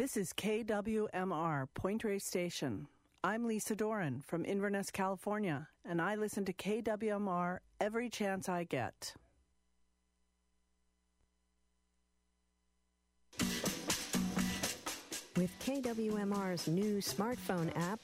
This is KWMR, Point Reyes Station. I'm Lisa Doran from Inverness, California, and I listen to KWMR every chance I get. With KWMR's new smartphone app,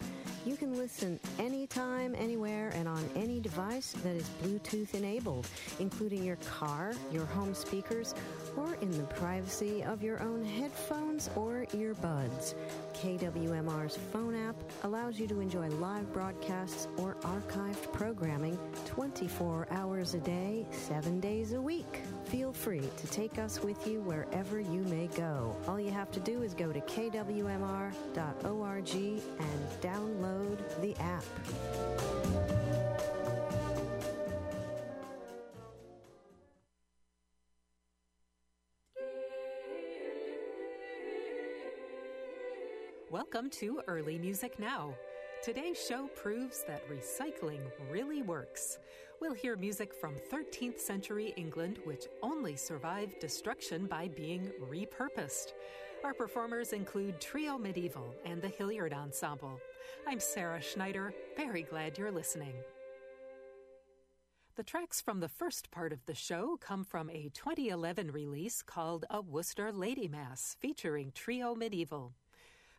you can listen anytime, anywhere, and on any device that is Bluetooth enabled, including your car, your home speakers, or in the privacy of your own headphones or earbuds. KWMR's phone app allows you to enjoy live broadcasts or archived programming 24 hours a day, 7 days a week. Feel free to take us with you wherever you may go. All you have to do is go to kwmr.org and download the app. Welcome to Early Music Now. Today's show proves that recycling really works. We'll hear music from 13th century England which only survived destruction by being repurposed. Our performers include Trio Medieval and the Hilliard Ensemble. I'm Sarah Schneider. Very glad you're listening. The tracks from the first part of the show come from a 2011 release called A Worcester Lady Mass featuring Trio Medieval.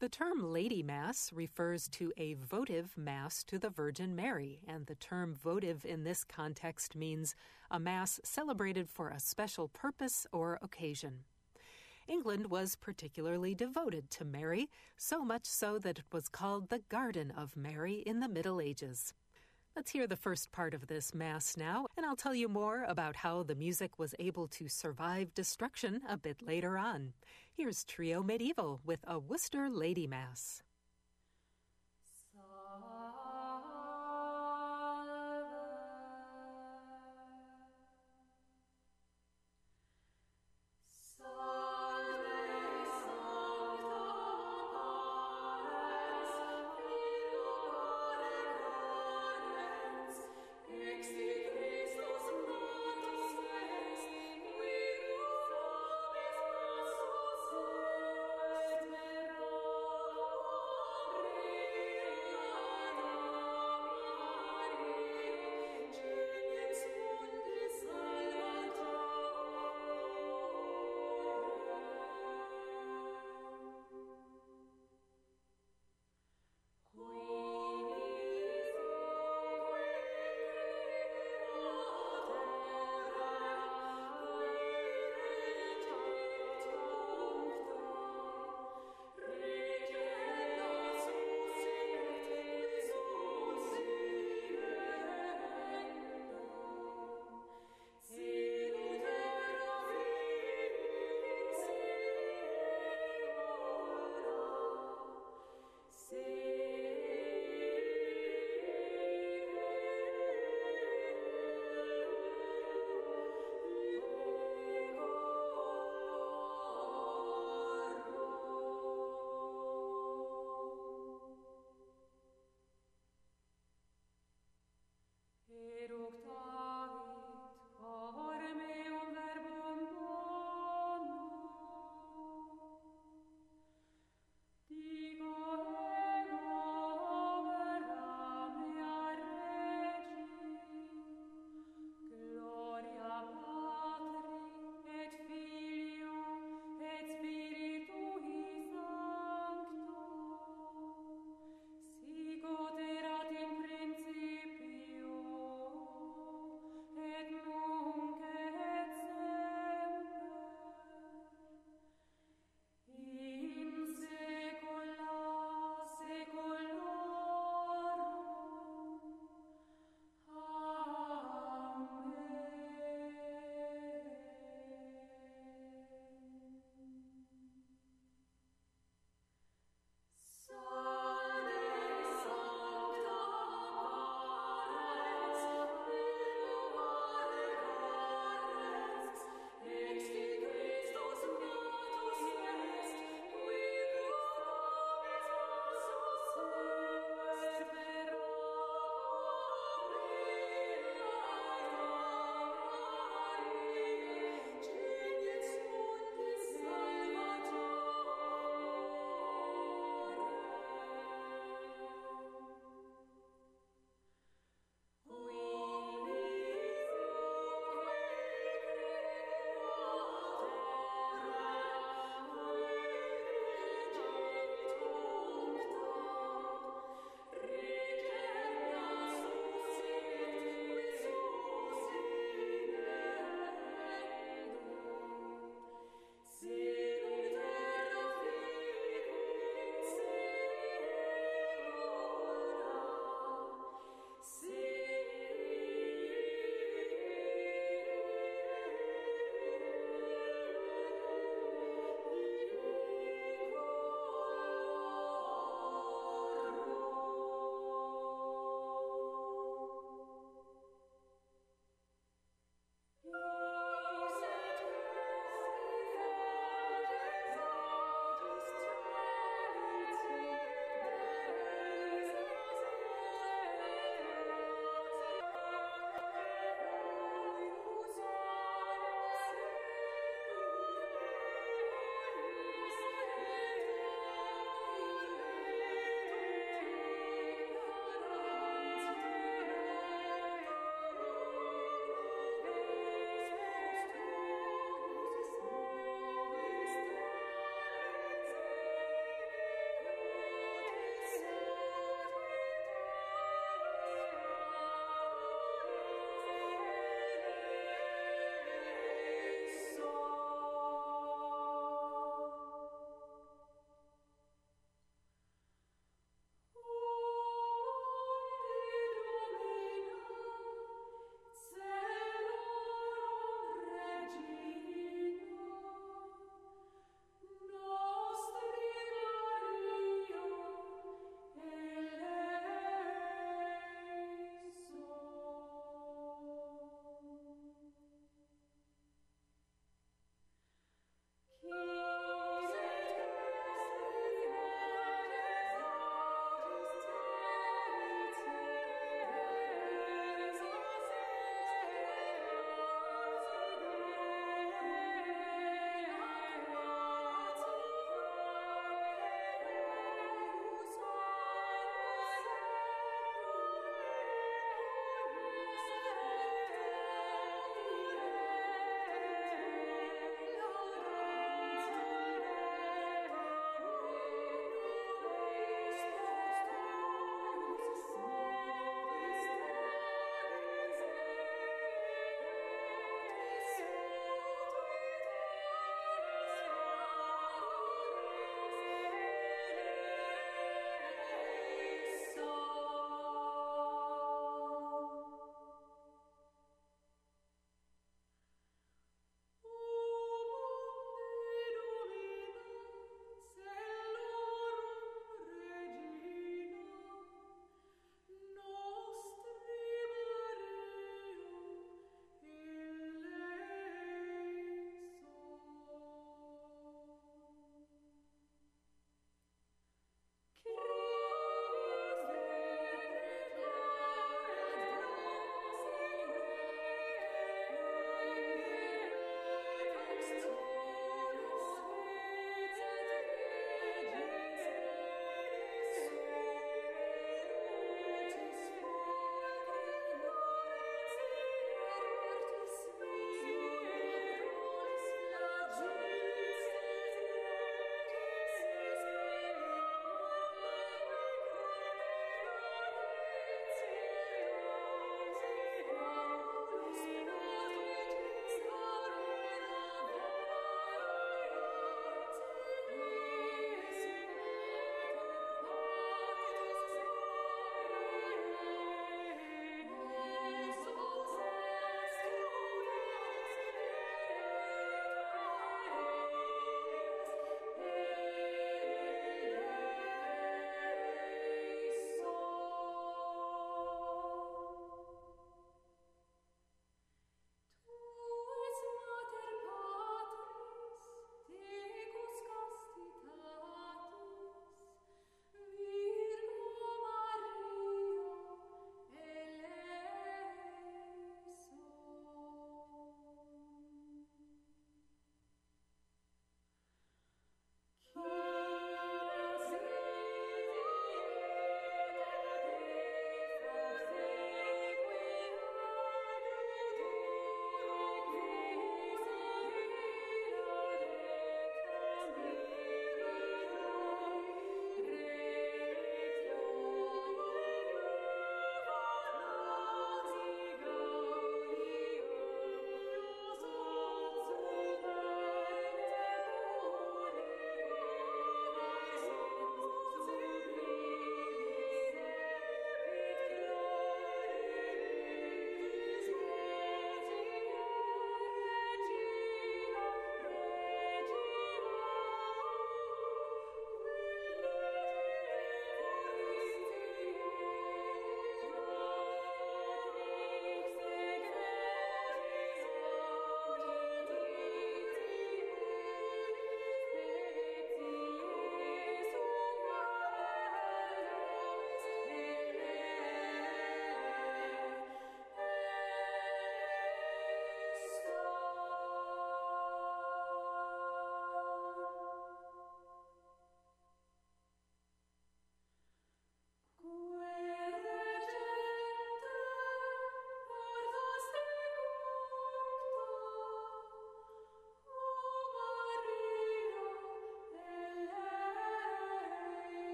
The term Lady Mass refers to a votive Mass to the Virgin Mary, and the term votive in this context means a Mass celebrated for a special purpose or occasion. England was particularly devoted to Mary, so much so that it was called the Garden of Mary in the Middle Ages. Let's hear the first part of this Mass now, and I'll tell you more about how the music was able to survive destruction a bit later on. Here's Trio Medieval with a Worcester Lady Mass.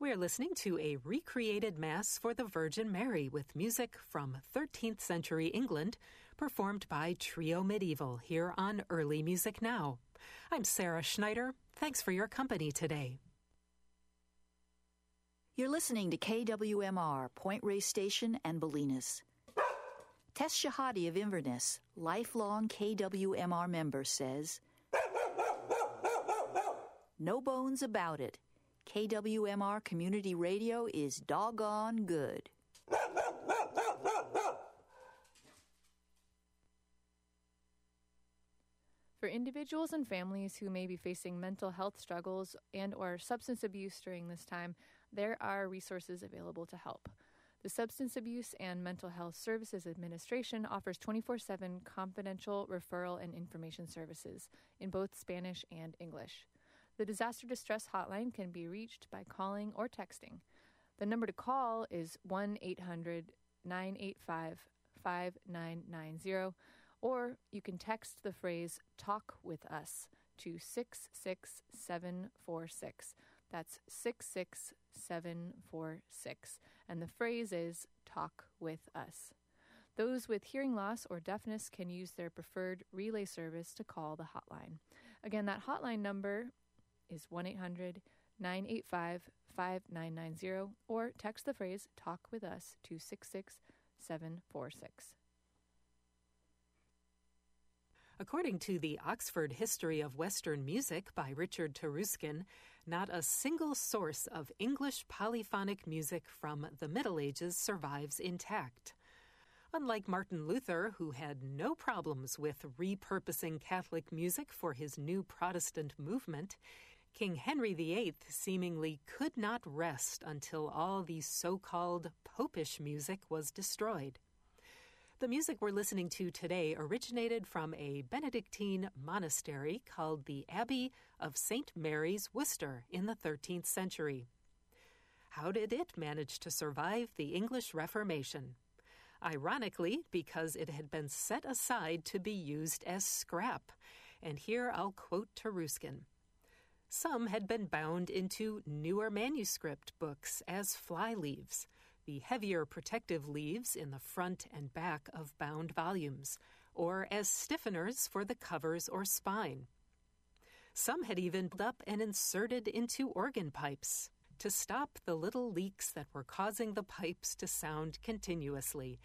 We're listening to a recreated Mass for the Virgin Mary with music from 13th century England, performed by Trio Medieval here on Early Music Now. I'm Sarah Schneider. Thanks for your company today. You're listening to KWMR, Point Reyes Station and Bolinas. Tess Shahadi of Inverness, lifelong KWMR member, says, No bones about it. KWMR Community Radio is doggone good. For individuals and families who may be facing mental health struggles and or substance abuse during this time, there are resources available to help. The Substance Abuse and Mental Health Services Administration offers 24 7 confidential referral and information services in both Spanish and English. The Disaster Distress Hotline can be reached by calling or texting. The number to call is 1 800 985 5990, or you can text the phrase Talk with Us to 66746. That's 66746. And the phrase is Talk with Us. Those with hearing loss or deafness can use their preferred relay service to call the hotline. Again, that hotline number is 1 800 985 5990 or text the phrase Talk with Us to 66746. According to the Oxford History of Western Music by Richard Taruskin, not a single source of English polyphonic music from the Middle Ages survives intact. Unlike Martin Luther, who had no problems with repurposing Catholic music for his new Protestant movement, King Henry VIII seemingly could not rest until all the so called popish music was destroyed. The music we're listening to today originated from a Benedictine monastery called the Abbey of St. Mary's, Worcester, in the 13th century. How did it manage to survive the English Reformation? Ironically, because it had been set aside to be used as scrap. And here I'll quote Taruskin. Some had been bound into newer manuscript books as fly leaves the heavier protective leaves in the front and back of bound volumes, or as stiffeners for the covers or spine. Some had even up and inserted into organ pipes to stop the little leaks that were causing the pipes to sound continuously.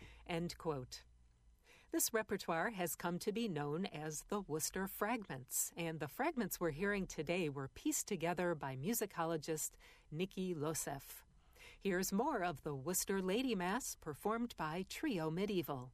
This repertoire has come to be known as the Worcester Fragments, and the fragments we're hearing today were pieced together by musicologist Nicky Losseff. Here's more of the Worcester Lady Mass performed by Trio Mediaeval.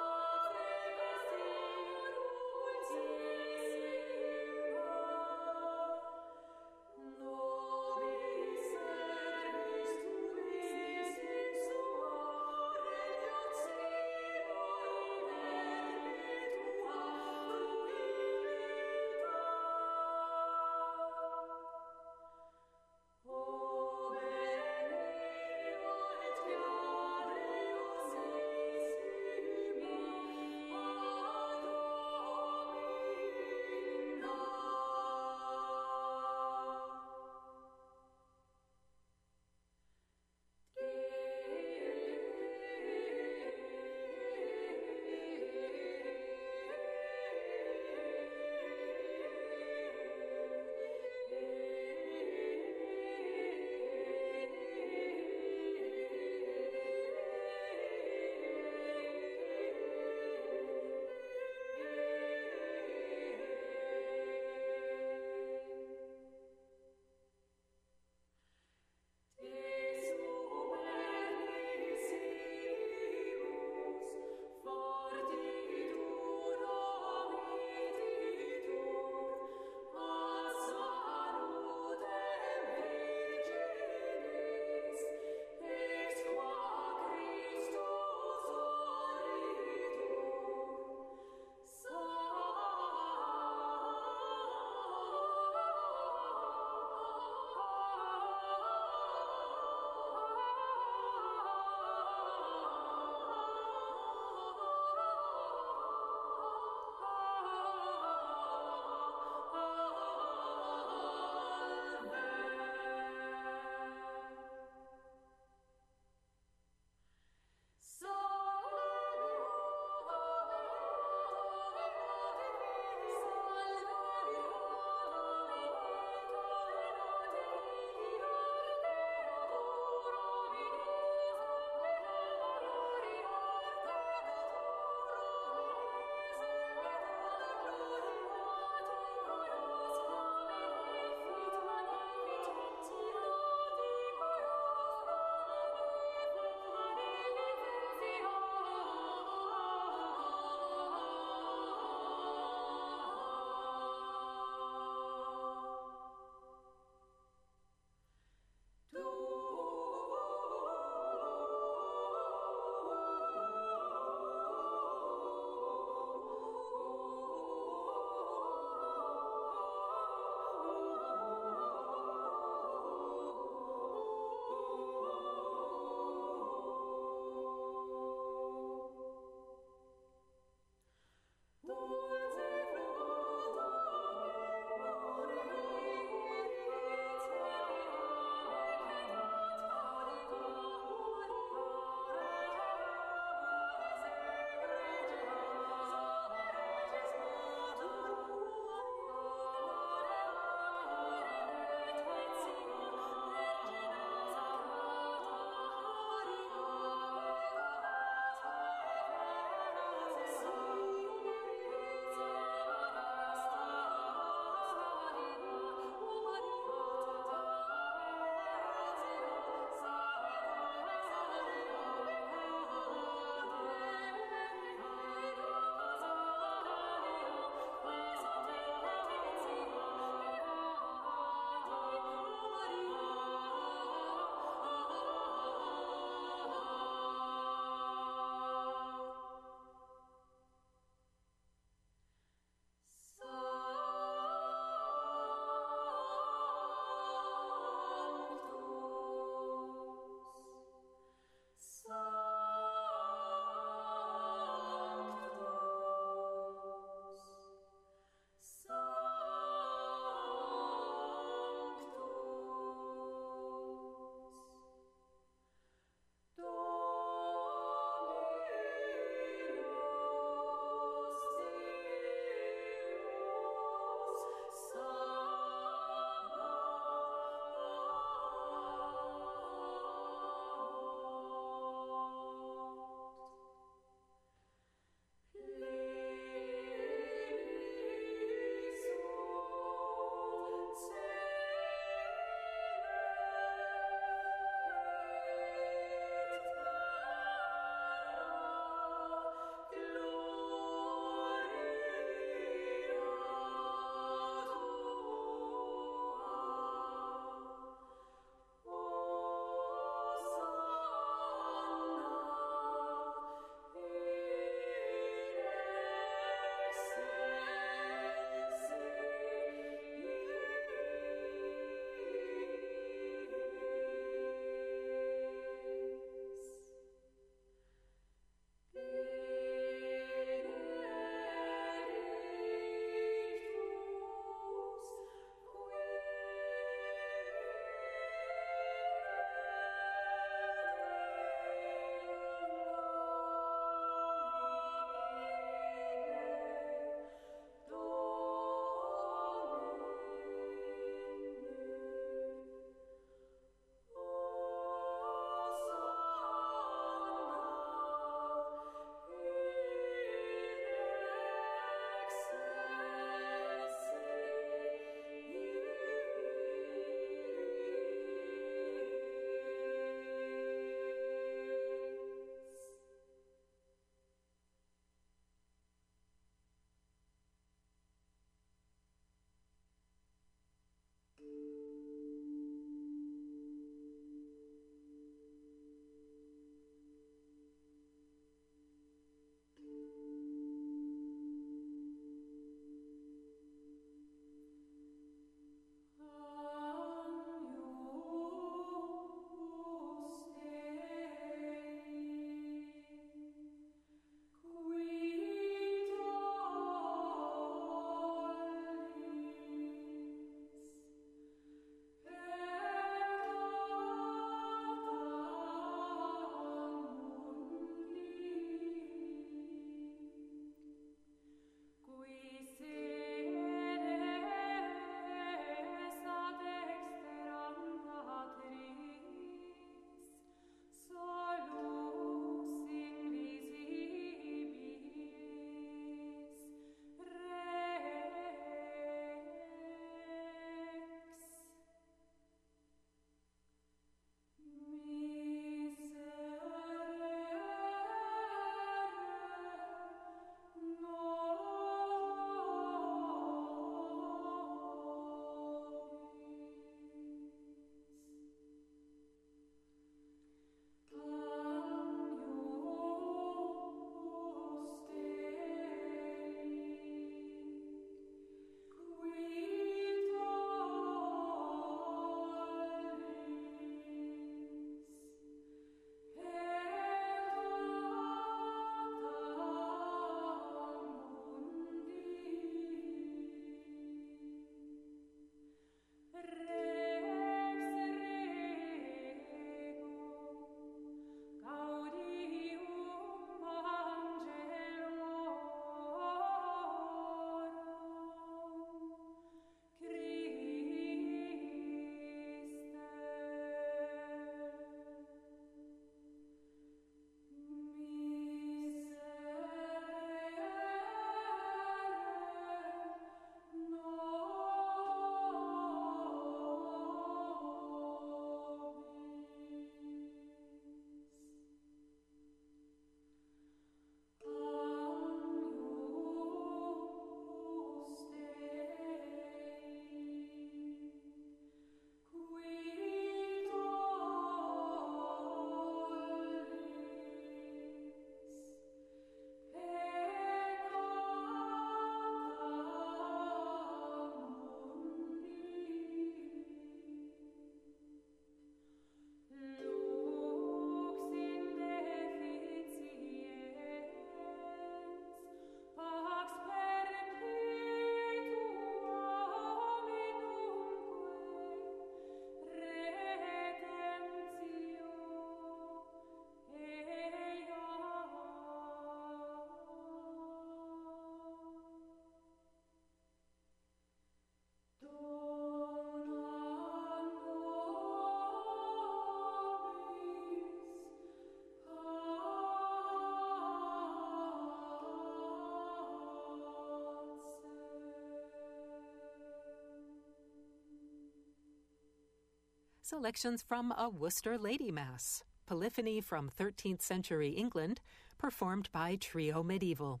Selections from a Worcester Lady Mass, Polyphony from 13th century England, performed by Trio Mediaeval.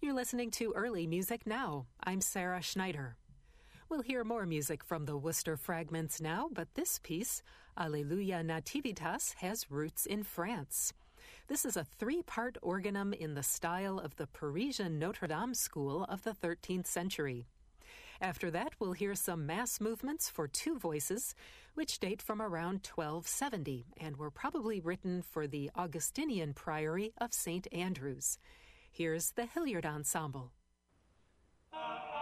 You're listening to Early Music Now. I'm Sarah Schneider. We'll hear more music from the Worcester Fragments now, but this piece, Alleluia Nativitas, has roots in France. This is a three part organum in the style of the Parisian Notre Dame school of the 13th century. After that, we'll hear some mass movements for two voices, which date from around 1270 and were probably written for the Augustinian priory of St. Andrews. Here's the Hilliard Ensemble. Uh.